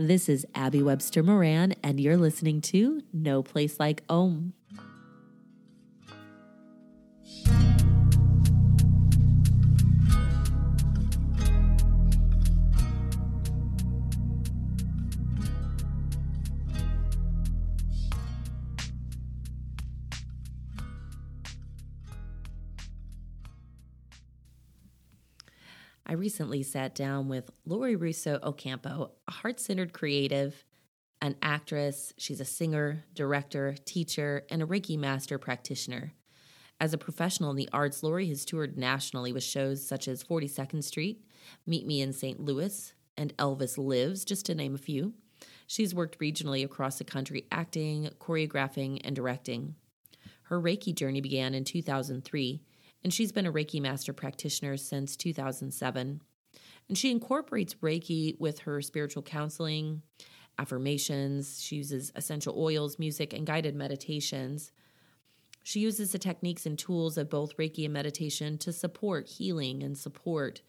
This is Abby Webster Moran, and you're listening to No Place Like Home. Recently sat down with Lori Russo Ocampo, a heart centered creative, an actress. She's a singer, director, teacher, and a Reiki master practitioner. As a professional in the arts, Lori has toured nationally with shows such as 42nd Street, Meet Me in St. Louis, and Elvis Lives, just to name a few. She's worked regionally across the country acting, choreographing, and directing. Her Reiki journey began in 2003 and she's been a Reiki master practitioner since 2007. And she incorporates Reiki with her spiritual counseling, affirmations. She uses essential oils, music, and guided meditations. She uses the techniques and tools of both Reiki and meditation to support healing and support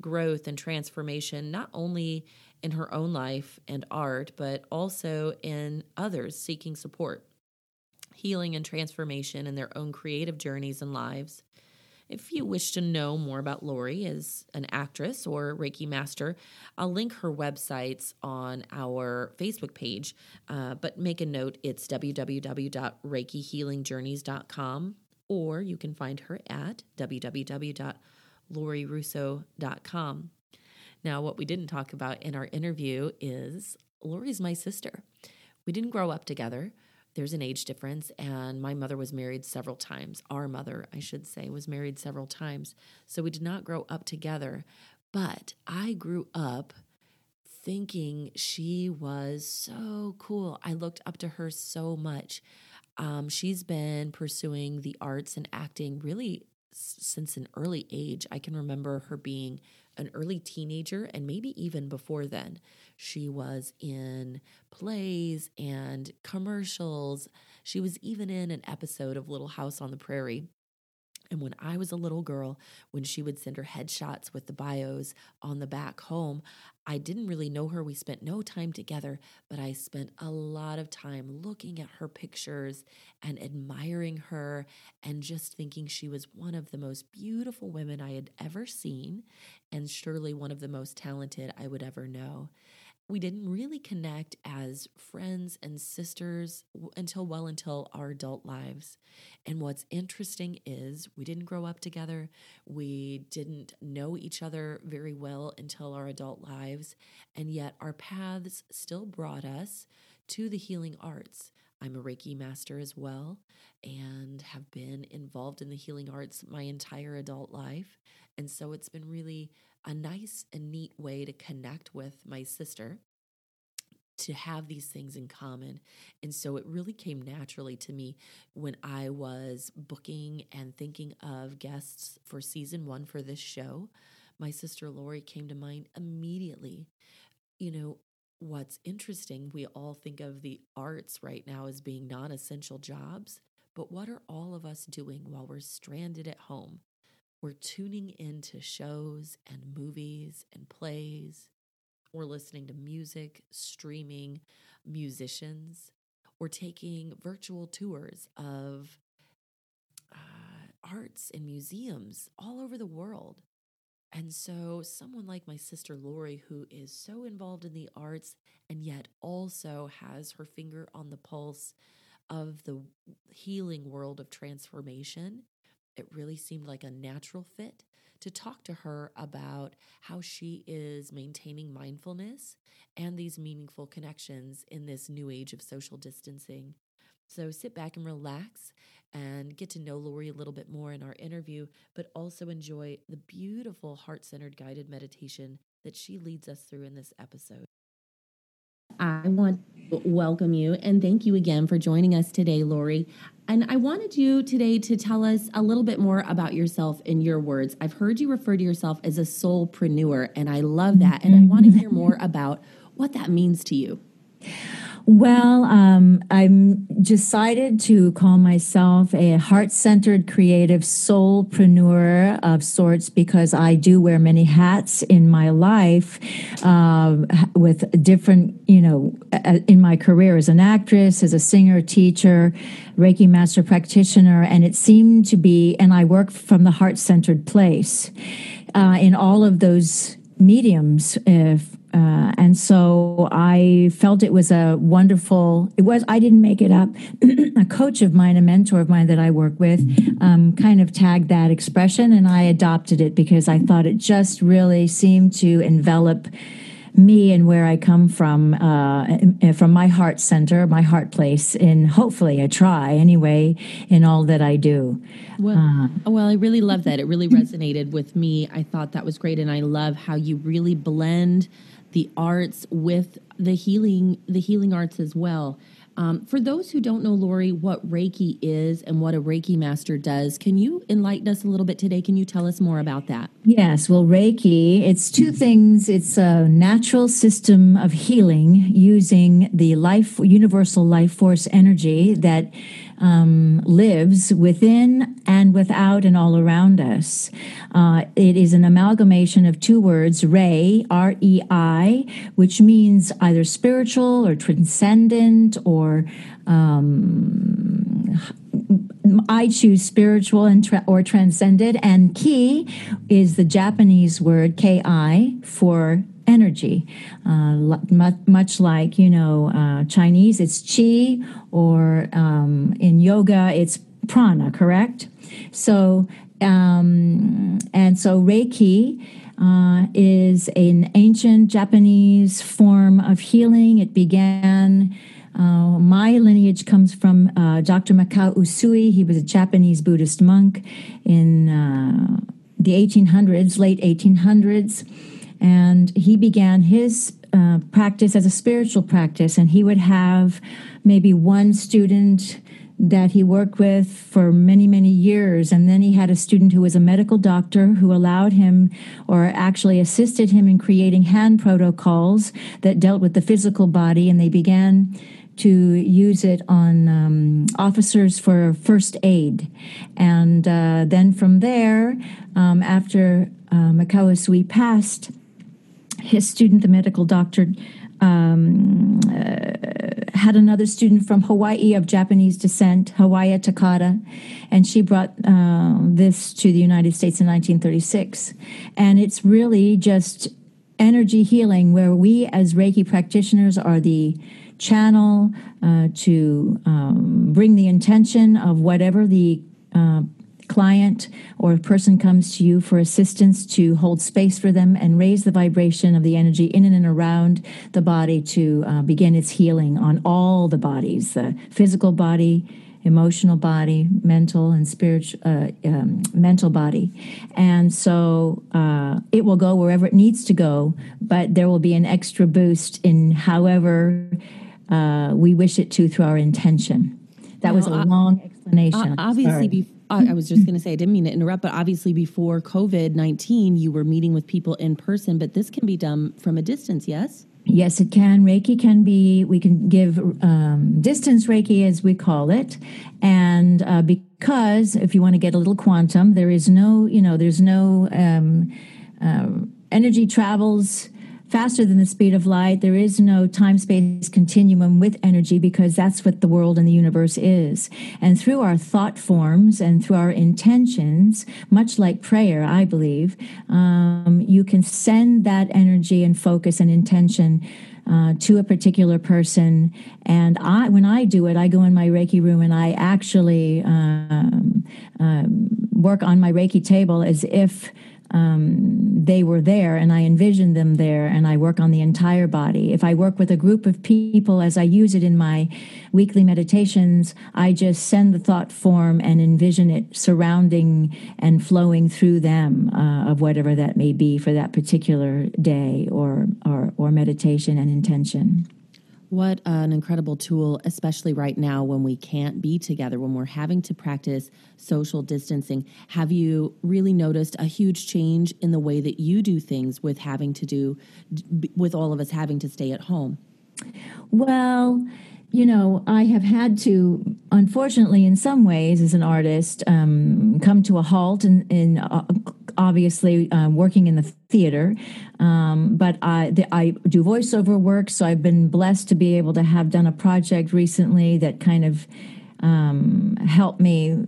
growth and transformation, not only in her own life and art, but also in others seeking support, healing and transformation in their own creative journeys and lives. If you wish to know more about Lori as an actress or Reiki master, I'll link her websites on our Facebook page. Uh, but make a note, it's www.reikihealingjourneys.com, or you can find her at www.lorirusso.com. Now, what we didn't talk about in our interview is Lori's my sister. We didn't grow up together there's an age difference, and my mother was married several times. Our mother, I should say, was married several times. So we did not grow up together. But I grew up thinking she was so cool. I looked up to her so much. Um, she's been pursuing the arts and acting really since an early age. I can remember her being an early teenager and maybe even before then. She was in plays and commercials. She was even in an episode of Little House on the Prairie. And when I was a little girl, when she would send her headshots with the bios on the back home, I didn't really know her. We spent no time together, but I spent a lot of time looking at her pictures and admiring her and just thinking she was one of the most beautiful women I had ever seen and surely one of the most talented I would ever know we didn't really connect as friends and sisters until well until our adult lives. And what's interesting is we didn't grow up together. We didn't know each other very well until our adult lives. And yet our paths still brought us to the healing arts. I'm a Reiki master as well and have been involved in the healing arts my entire adult life. And so it's been really a nice and neat way to connect with my sister to have these things in common. And so it really came naturally to me when I was booking and thinking of guests for season one for this show. My sister Lori came to mind immediately. You know, what's interesting, we all think of the arts right now as being non essential jobs, but what are all of us doing while we're stranded at home? We're tuning into shows and movies and plays. We're listening to music, streaming musicians. We're taking virtual tours of uh, arts and museums all over the world. And so, someone like my sister Lori, who is so involved in the arts and yet also has her finger on the pulse of the healing world of transformation, it really seemed like a natural fit to talk to her about how she is maintaining mindfulness and these meaningful connections in this new age of social distancing. So sit back and relax and get to know Lori a little bit more in our interview, but also enjoy the beautiful heart centered guided meditation that she leads us through in this episode. I want to welcome you and thank you again for joining us today, Lori. And I wanted you today to tell us a little bit more about yourself in your words. I've heard you refer to yourself as a soulpreneur, and I love that. And I want to hear mm-hmm. more about what that means to you. Well, um, I'm decided to call myself a heart centered creative soulpreneur of sorts because I do wear many hats in my life uh, with different, you know, in my career as an actress, as a singer, teacher, Reiki master practitioner. And it seemed to be, and I work from the heart centered place uh, in all of those mediums. If uh, and so I felt it was a wonderful, it was, I didn't make it up. a coach of mine, a mentor of mine that I work with, um, kind of tagged that expression and I adopted it because I thought it just really seemed to envelop me and where I come from, uh, from my heart center, my heart place, and hopefully I try anyway in all that I do. Well, uh, well, I really love that. It really resonated with me. I thought that was great, and I love how you really blend the arts with the healing the healing arts as well. Um, for those who don't know, Lori, what Reiki is and what a Reiki master does, can you enlighten us a little bit today? Can you tell us more about that? Yes. Well, Reiki, it's two things. It's a natural system of healing using the life, universal life force energy that um, lives within and without and all around us. Uh, it is an amalgamation of two words, Rei, R E I, which means either spiritual or transcendent or. Um, I choose spiritual and tra- or transcended, and ki is the Japanese word ki for energy. Uh, much like, you know, uh, Chinese, it's chi, or um, in yoga, it's prana, correct? So, um, and so Reiki uh, is an ancient Japanese form of healing. It began. Uh, my lineage comes from uh, Dr. Mikao Usui. He was a Japanese Buddhist monk in uh, the 1800s, late 1800s and he began his uh, practice as a spiritual practice. And he would have maybe one student that he worked with for many many years. And then he had a student who was a medical doctor who allowed him or actually assisted him in creating hand protocols that dealt with the physical body. And they began to use it on um, officers for first aid. And uh, then from there, um, after uh, Mikao Usui passed, his student, the medical doctor, um, uh, had another student from Hawaii of Japanese descent, Hawayo Takata, and she brought uh, this to the United States in 1936. And it's really just energy healing where we as Reiki practitioners are the channel uh, to um, bring the intention of whatever the uh, client or a person comes to you for assistance to hold space for them and raise the vibration of the energy in and around the body to uh, begin its healing on all the bodies the physical body emotional body mental and spiritual uh, um, mental body. And so uh, it will go wherever it needs to go but there will be an extra boost in however uh, we wish it to through our intention. That was a long explanation. obviously I was just going to say, I didn't mean to interrupt, but obviously before COVID 19, you were meeting with people in person, but this can be done from a distance, yes? Yes, it can. Reiki can be, we can give um, distance Reiki as we call it. And uh, because if you want to get a little quantum, there is no, you know, there's no um, uh, energy travels faster than the speed of light. There is no time space continuum with energy because that's what the world and the universe is. And through our thought forms and through our intentions, much like prayer, I believe, um, you can send that energy and focus and intention. Uh, to a particular person, and I, when I do it, I go in my Reiki room and I actually um, um, work on my Reiki table as if um, they were there and I envision them there and I work on the entire body. If I work with a group of people as I use it in my weekly meditations, I just send the thought form and envision it surrounding and flowing through them uh, of whatever that may be for that particular day or, or, or meditation and intention. What an incredible tool, especially right now when we can't be together, when we're having to practice social distancing. Have you really noticed a huge change in the way that you do things with having to do, with all of us having to stay at home? Well, you know, I have had to, unfortunately, in some ways, as an artist, um, come to a halt in, in uh, obviously uh, working in the theater. Um, but I, the, I do voiceover work, so I've been blessed to be able to have done a project recently that kind of um, helped me,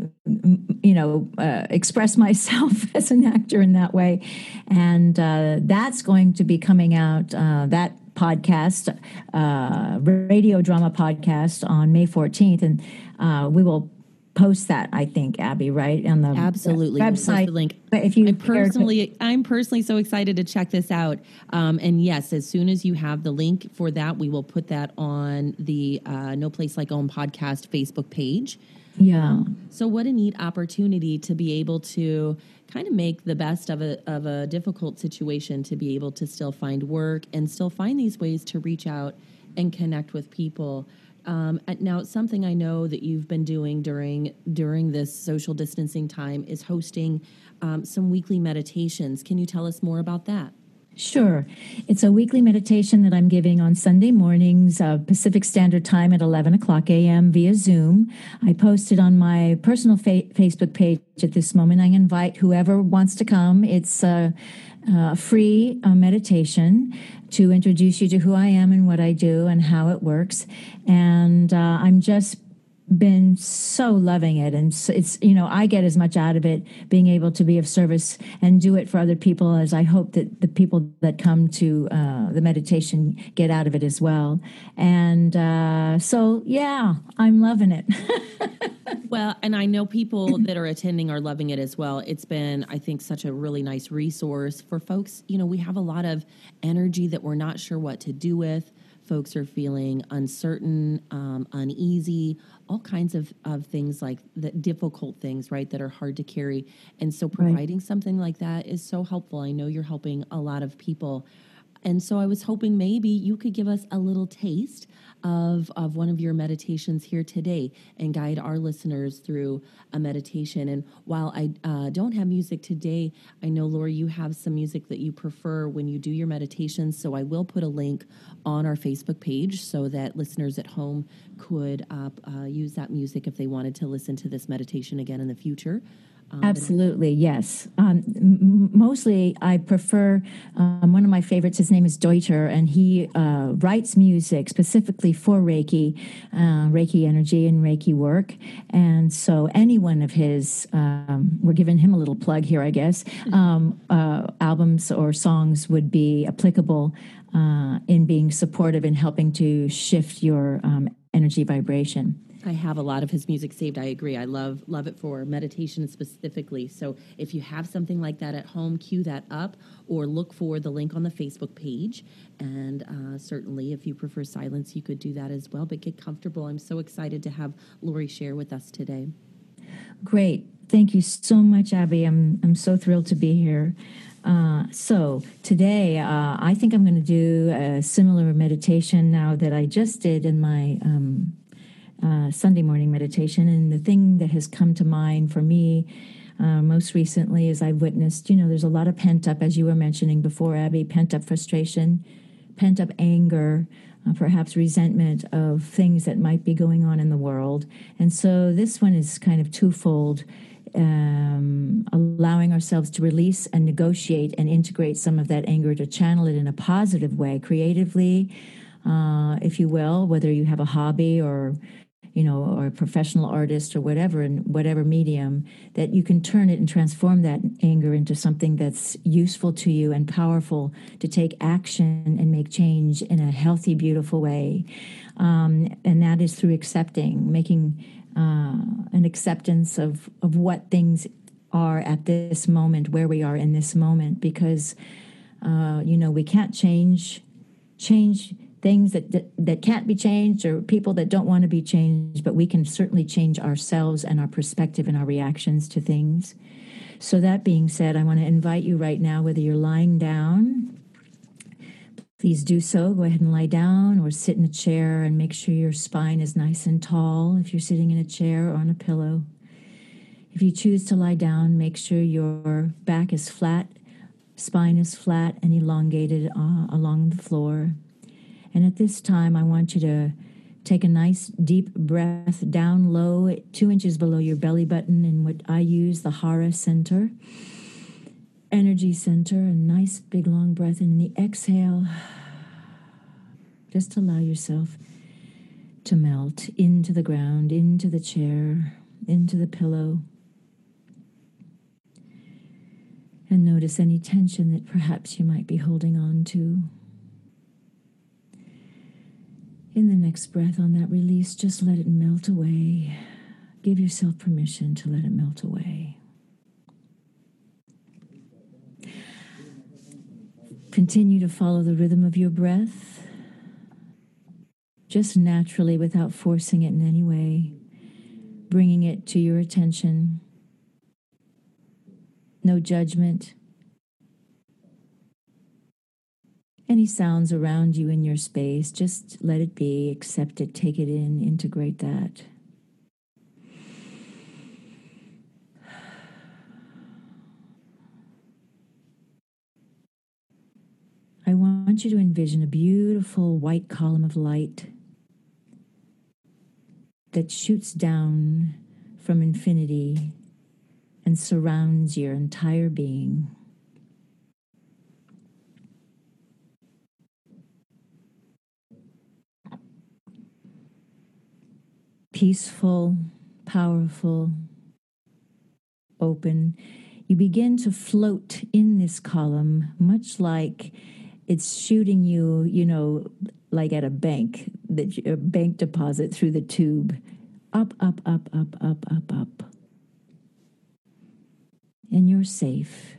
you know, uh, express myself as an actor in that way. And uh, that's going to be coming out. Uh, that podcast, uh, radio drama podcast on May 14th. And uh, we will post that, I think, Abby, right? On the Absolutely. website. the link. But if you I'm personally, I'm personally so excited to check this out. Um, and yes, as soon as you have the link for that, we will put that on the uh, No Place Like Home podcast Facebook page. Yeah. So what a neat opportunity to be able to kind of make the best of a of a difficult situation to be able to still find work and still find these ways to reach out and connect with people. Um, now, something I know that you've been doing during during this social distancing time is hosting um, some weekly meditations. Can you tell us more about that? Sure. It's a weekly meditation that I'm giving on Sunday mornings, uh, Pacific Standard Time at 11 o'clock a.m. via Zoom. I post it on my personal fa- Facebook page at this moment. I invite whoever wants to come. It's a, a free uh, meditation to introduce you to who I am and what I do and how it works. And uh, I'm just been so loving it. And it's you know i get as much out of it being able to be of service and do it for other people as i hope that the people that come to uh, the meditation get out of it as well. And uh, so yeah i'm loving it. Well and i know people that are attending are loving it as well. It's been i think such a really nice resource for folks. You know we have a lot of energy that we're not sure what to do with. Folks are feeling uncertain, um, uneasy, all kinds of, of things like the difficult things, right, that are hard to carry. And so providing right. something like that is so helpful. I know you're helping a lot of people. And so I was hoping maybe you could give us a little taste of, of one of your meditations here today and guide our listeners through a meditation. And while I uh, don't have music today, I know, Lori, you have some music that you prefer when you do your meditations. So I will put a link on our Facebook page so that listeners at home could uh, uh, use that music if they wanted to listen to this meditation again in the future. Um, Absolutely, yes. Um, m- mostly, I prefer um, one of my favorites. His name is Deuter, and he uh, writes music specifically for Reiki, uh, Reiki energy, and Reiki work. And so, any one of his, um, we're giving him a little plug here, I guess, mm-hmm. um, uh, albums or songs would be applicable uh, in being supportive in helping to shift your um, energy vibration. I have a lot of his music saved. I agree. I love love it for meditation specifically. So if you have something like that at home, cue that up or look for the link on the Facebook page. And uh, certainly, if you prefer silence, you could do that as well. But get comfortable. I'm so excited to have Lori share with us today. Great. Thank you so much, Abby. I'm I'm so thrilled to be here. Uh, so today, uh, I think I'm going to do a similar meditation now that I just did in my um, uh, Sunday morning meditation. And the thing that has come to mind for me uh, most recently is I've witnessed, you know, there's a lot of pent up, as you were mentioning before, Abby, pent up frustration, pent up anger, uh, perhaps resentment of things that might be going on in the world. And so this one is kind of twofold. Um, allowing ourselves to release and negotiate and integrate some of that anger to channel it in a positive way, creatively, uh, if you will, whether you have a hobby or you know, or a professional artist or whatever, in whatever medium, that you can turn it and transform that anger into something that's useful to you and powerful to take action and make change in a healthy, beautiful way. Um, and that is through accepting, making uh, an acceptance of, of what things are at this moment, where we are in this moment, because, uh, you know, we can't change change things that, that, that can't be changed or people that don't want to be changed, but we can certainly change ourselves and our perspective and our reactions to things. So, that being said, I want to invite you right now, whether you're lying down, please do so. Go ahead and lie down or sit in a chair and make sure your spine is nice and tall if you're sitting in a chair or on a pillow. If you choose to lie down, make sure your back is flat, spine is flat and elongated uh, along the floor And at this time, I want you to take a nice deep breath down low, two inches below your belly button, in what I use the Hara Center, energy center. A nice big long breath. And in the exhale, just allow yourself to melt into the ground, into the chair, into the pillow. And notice any tension that perhaps you might be holding on to. In the next breath, on that release, just let it melt away. Give yourself permission to let it melt away. Continue to follow the rhythm of your breath just naturally without forcing it in any way, bringing it to your attention. No judgment. Any sounds around you in your space, just let it be, accept it, take it in, integrate that. I want you to envision a beautiful white column of light that shoots down from infinity and surrounds your entire being. Peaceful, powerful, open. You begin to float in this column, much like it's shooting you, you know, like at a bank, that a bank deposit through the tube, up, up, up, up, up, up, up. And you're safe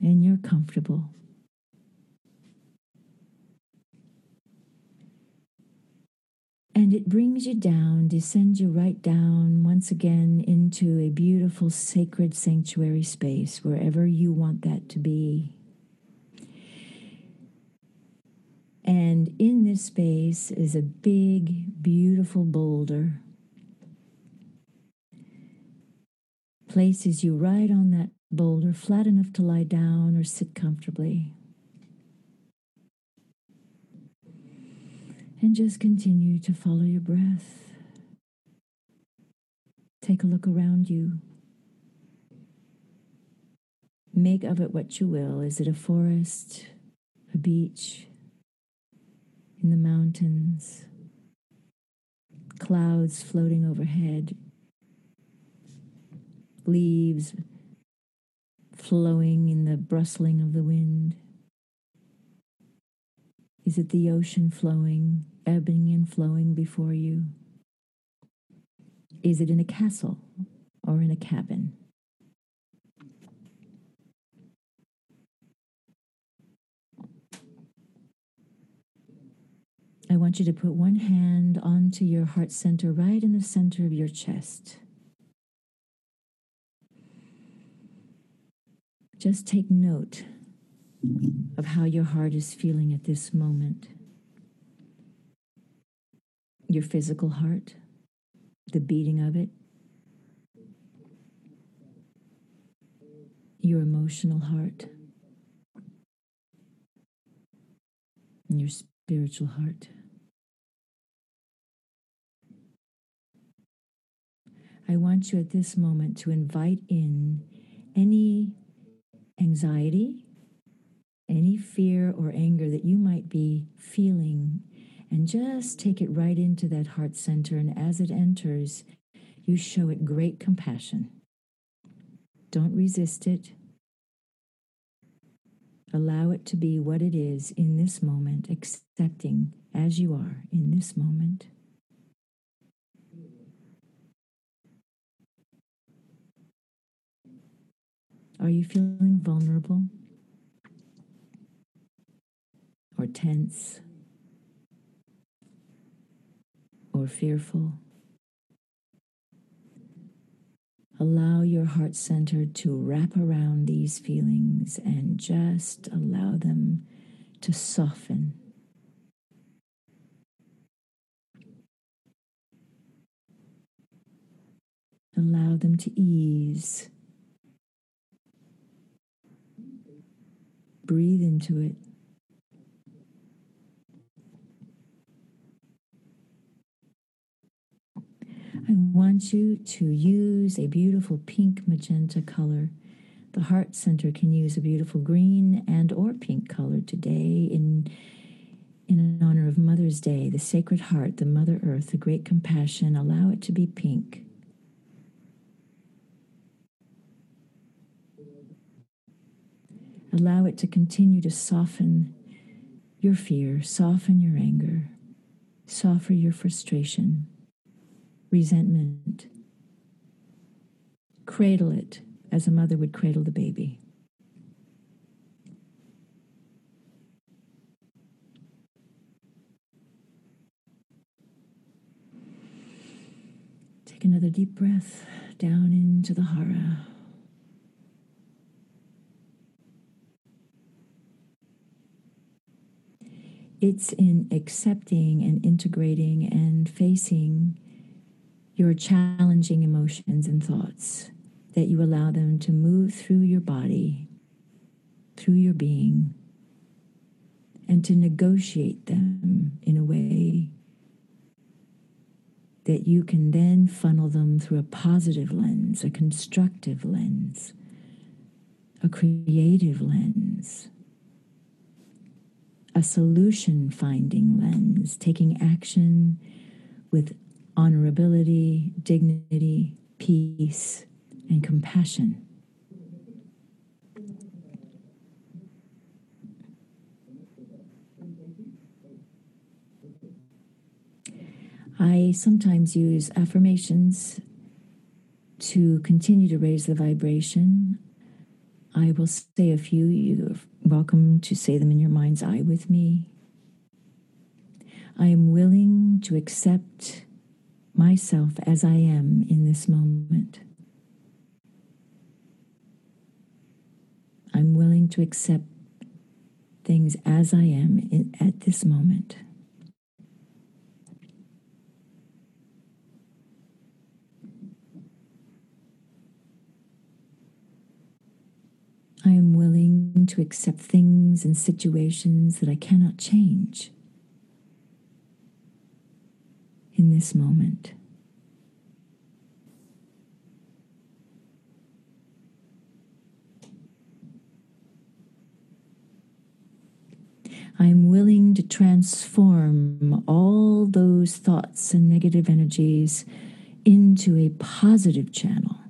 and you're comfortable. And it brings you down, descends you right down once again into a beautiful sacred sanctuary space, wherever you want that to be. And in this space is a big, beautiful boulder. Places you right on that boulder, flat enough to lie down or sit comfortably. And just continue to follow your breath. Take a look around you. Make of it what you will. Is it a forest, a beach, in the mountains, clouds floating overhead, leaves flowing in the rustling of the wind? Is it the ocean flowing, ebbing and flowing before you? Is it in a castle or in a cabin? I want you to put one hand onto your heart center, right in the center of your chest. Just take note of how your heart is feeling at this moment. Your physical heart, the beating of it, your emotional heart, and your spiritual heart. I want you at this moment to invite in any anxiety, any fear or anger that you might be feeling, and just take it right into that heart center. And as it enters, you show it great compassion. Don't resist it. Allow it to be what it is in this moment, accepting as you are in this moment. Are you feeling vulnerable or tense or fearful? Allow your heart center to wrap around these feelings and just allow them to soften. Allow them to ease. Breathe into it. I want you to use a beautiful pink magenta color. The heart center can use a beautiful green and or pink color today in in honor of Mother's Day, the Sacred Heart, the Mother Earth, the Great Compassion. Allow it to be pink. Allow it to continue to soften your fear, soften your anger, soften your frustration, resentment. Cradle it as a mother would cradle the baby. Take another deep breath down into the hara. It's in accepting and integrating and facing your challenging emotions and thoughts that you allow them to move through your body, through your being, and to negotiate them in a way that you can then funnel them through a positive lens, a constructive lens, a creative lens a solution finding lens, taking action with honorability, dignity, peace, and compassion. I sometimes use affirmations to continue to raise the vibration. I will say a few. You're welcome to say them in your mind's eye with me. I am willing to accept myself as I am in this moment. I'm willing to accept things as I am in, at this moment. I am willing to accept things and situations that I cannot change in this moment. I am willing to transform all those thoughts and negative energies into a positive channel.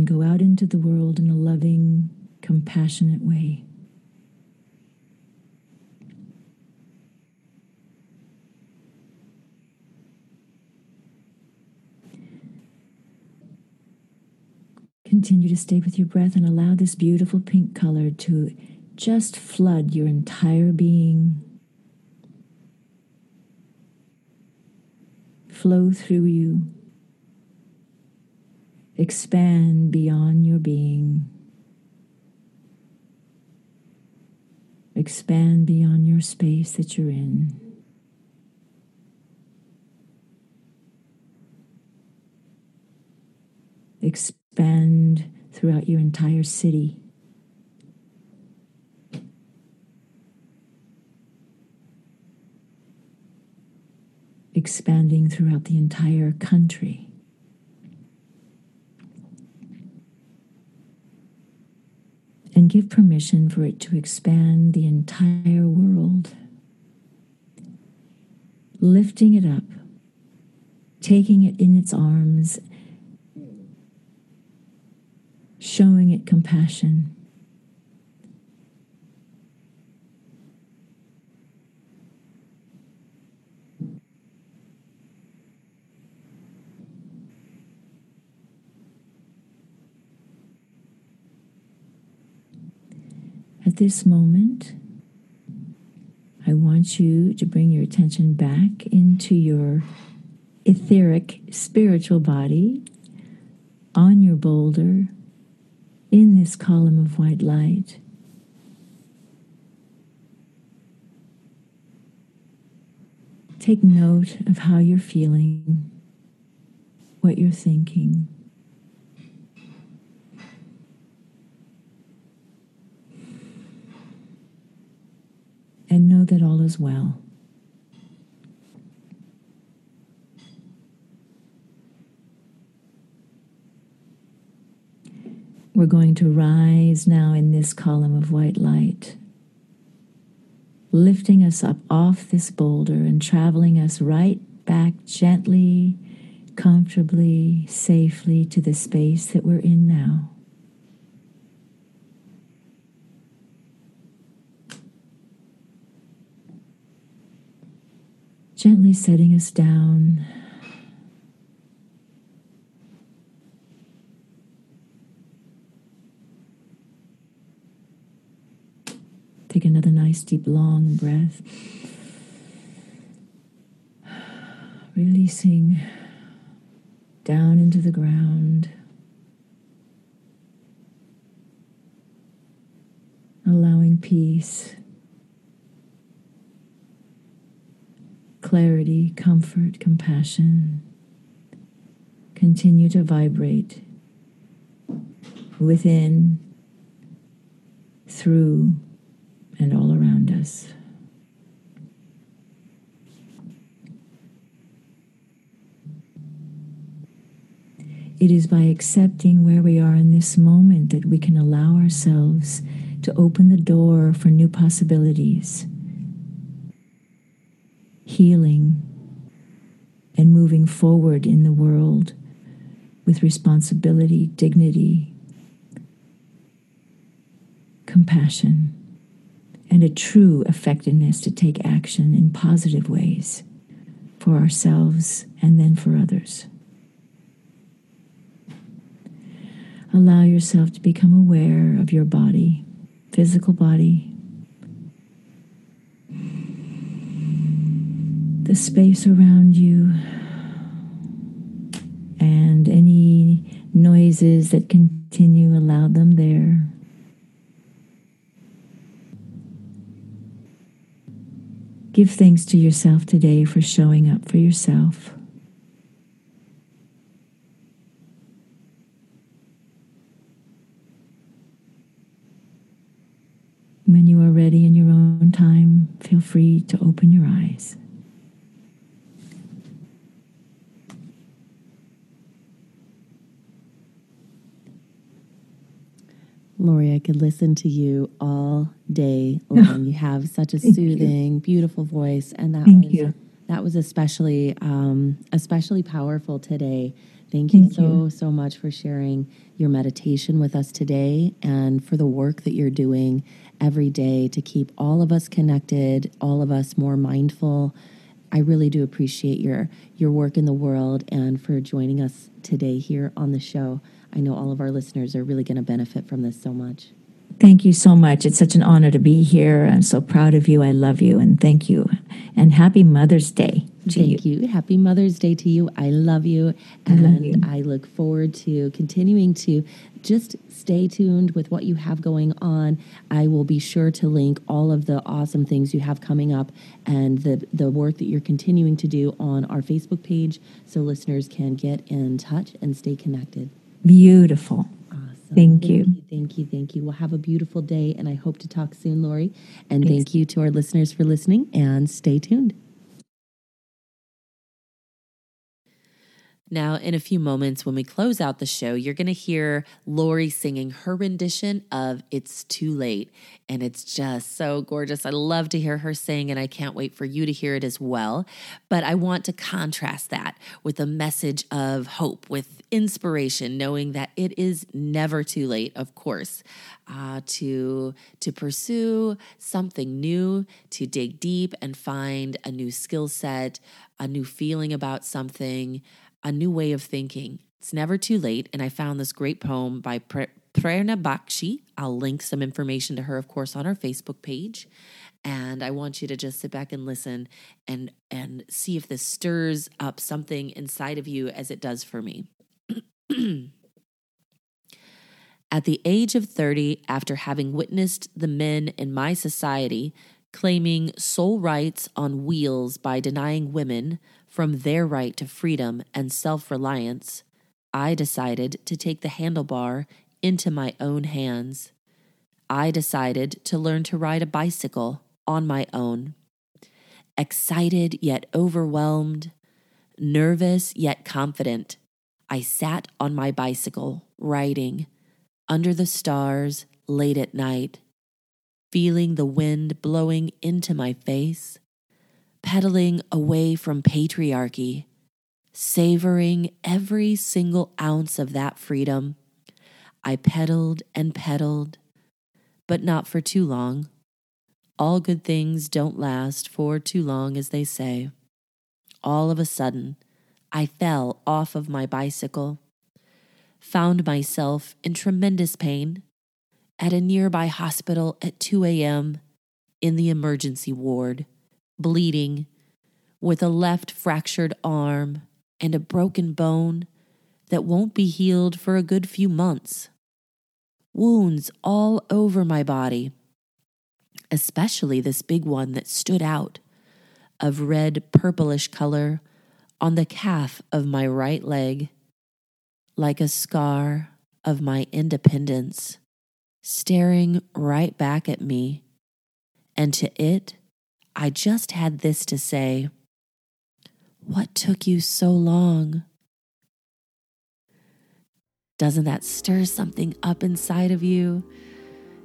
And go out into the world in a loving, compassionate way. Continue to stay with your breath and allow this beautiful pink color to just flood your entire being. Flow through you expand beyond your being. Expand beyond your space that you're in. Expand throughout your entire city. Expanding throughout the entire country. And give permission for it to expand the entire world. Lifting it up, taking it in its arms, showing it compassion. At this moment, I want you to bring your attention back into your etheric spiritual body on your boulder in this column of white light. Take note of how you're feeling, what you're thinking. That all is well. We're going to rise now in this column of white light, lifting us up off this boulder and traveling us right back gently, comfortably, safely to the space that we're in now. Gently setting us down Take another nice, deep, long breath. Releasing down into the ground. Allowing peace, clarity, comfort, compassion continue to vibrate within, through, and all around us. It is by accepting where we are in this moment that we can allow ourselves to open the door for new possibilities, healing, and moving forward in the world with responsibility, dignity, compassion and a true effectiveness to take action in positive ways for ourselves and then for others. Allow yourself to become aware of your body, physical body, the space around you, and any noises that continue, allow them there. Give thanks to yourself today for showing up for yourself. When you are ready in your own time, feel free to open your eyes. Lori, I could listen to you all day long. you have such a soothing, you. beautiful voice, and that Thank was you. that was especially um, especially powerful today. Thank you Thank so you. so much for sharing your meditation with us today, and for the work that you're doing every day to keep all of us connected, all of us more mindful. I really do appreciate your your work in the world and for joining us today here on the show. I know all of our listeners are really going to benefit from this so much. Thank you so much. It's such an honor to be here. I'm so proud of you. I love you and thank you. And happy Mother's Day. Thank you. you. Happy Mother's Day to you. I love you. And I, love you. I look forward to continuing to just stay tuned with what you have going on. I will be sure to link all of the awesome things you have coming up and the, the work that you're continuing to do on our Facebook page so listeners can get in touch and stay connected. Beautiful. Awesome. Thank, thank you. you. Thank you. Thank you. Well, have a beautiful day, and I hope to talk soon, Lori. And Thanks. thank you to our listeners for listening, and stay tuned. Now, in a few moments, when we close out the show, you're going to hear Lori singing her rendition of It's Too Late. And it's just so gorgeous. I love to hear her sing, and I can't wait for you to hear it as well. But I want to contrast that with a message of hope, with inspiration, knowing that it is never too late, of course, uh, to, to pursue something new, to dig deep and find a new skill set, a new feeling about something a new way of thinking. It's never too late. And I found this great poem by Pre- Prerna Bakshi. I'll link some information to her, of course, on our Facebook page. And I want you to just sit back and listen and and see if this stirs up something inside of you as it does for me. At the age of 30, after having witnessed the men in my society claiming sole rights on wheels by denying women from their right to freedom and self reliance, I decided to take the handlebar into my own hands. I decided to learn to ride a bicycle on my own. excited yet overwhelmed, nervous yet confident. I sat on my bicycle, riding under the stars late at night, feeling the wind blowing into my face, pedaling away from patriarchy, savoring every single ounce of that freedom. I pedaled and pedaled, but not for too long. All good things don't last for too long, as they say. All of a sudden, I fell off of my bicycle, found myself in tremendous pain at a nearby hospital at 2 a.m. in the emergency ward, bleeding, with a left fractured arm and a broken bone that won't be healed for a good few months. Wounds all over my body, especially this big one that stood out of red purplish color on the calf of my right leg, like a scar of my independence, staring right back at me. And to it, I just had this to say What took you so long? Doesn't that stir something up inside of you?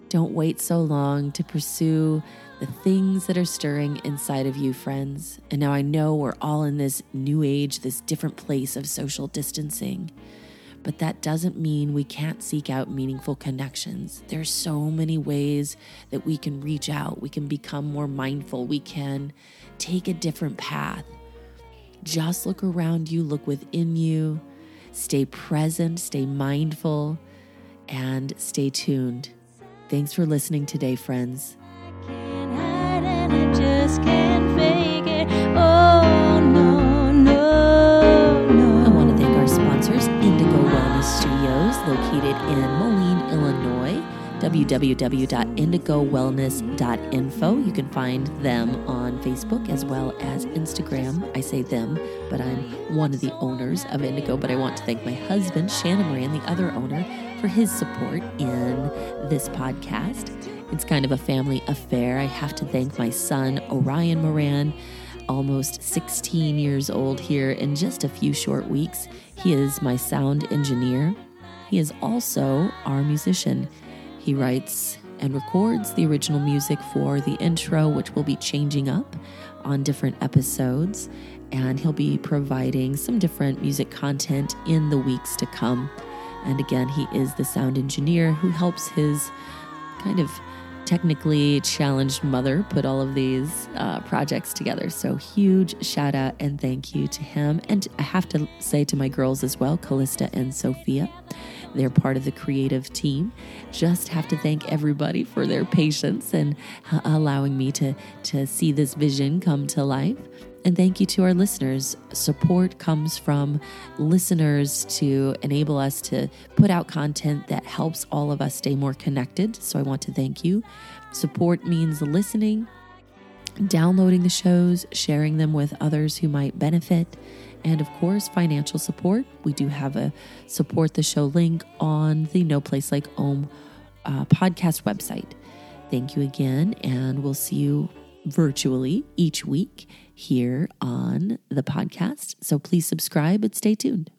Don't wait so long to pursue the things that are stirring inside of you, friends. And now I know we're all in this new age, this different place of social distancing. But that doesn't mean we can't seek out meaningful connections. There's so many ways that we can reach out. We can become more mindful. We can take a different path. Just look around you, look within you, stay present, stay mindful, and stay tuned. Thanks for listening today, friends. Located in Moline, Illinois. www.indigowellness.info. You can find them on Facebook as well as Instagram. I say them, but I'm one of the owners of Indigo. But I want to thank my husband, Shannon Moran, the other owner, for his support in this podcast. It's kind of a family affair. I have to thank my son, Orion Moran, almost 16 years old here in just a few short weeks. He is my sound engineer. He is also our musician. He writes and records the original music for the intro, which will be changing up on different episodes. And he'll be providing some different music content in the weeks to come. And again, he is the sound engineer who helps his kind of technically challenged mother put all of these uh, projects together. So, huge shout out and thank you to him. And I have to say to my girls as well, Callista and Sophia. They're part of the creative team. Just have to thank everybody for their patience and uh, allowing me to, to see this vision come to life. And thank you to our listeners. Support comes from listeners to enable us to put out content that helps all of us stay more connected. So I want to thank you. Support means listening, downloading the shows, sharing them with others who might benefit, and of course, financial support. We do have a support the show link on the No Place Like Om uh, podcast website. Thank you again, and we'll see you virtually each week here on the podcast. So please subscribe and stay tuned.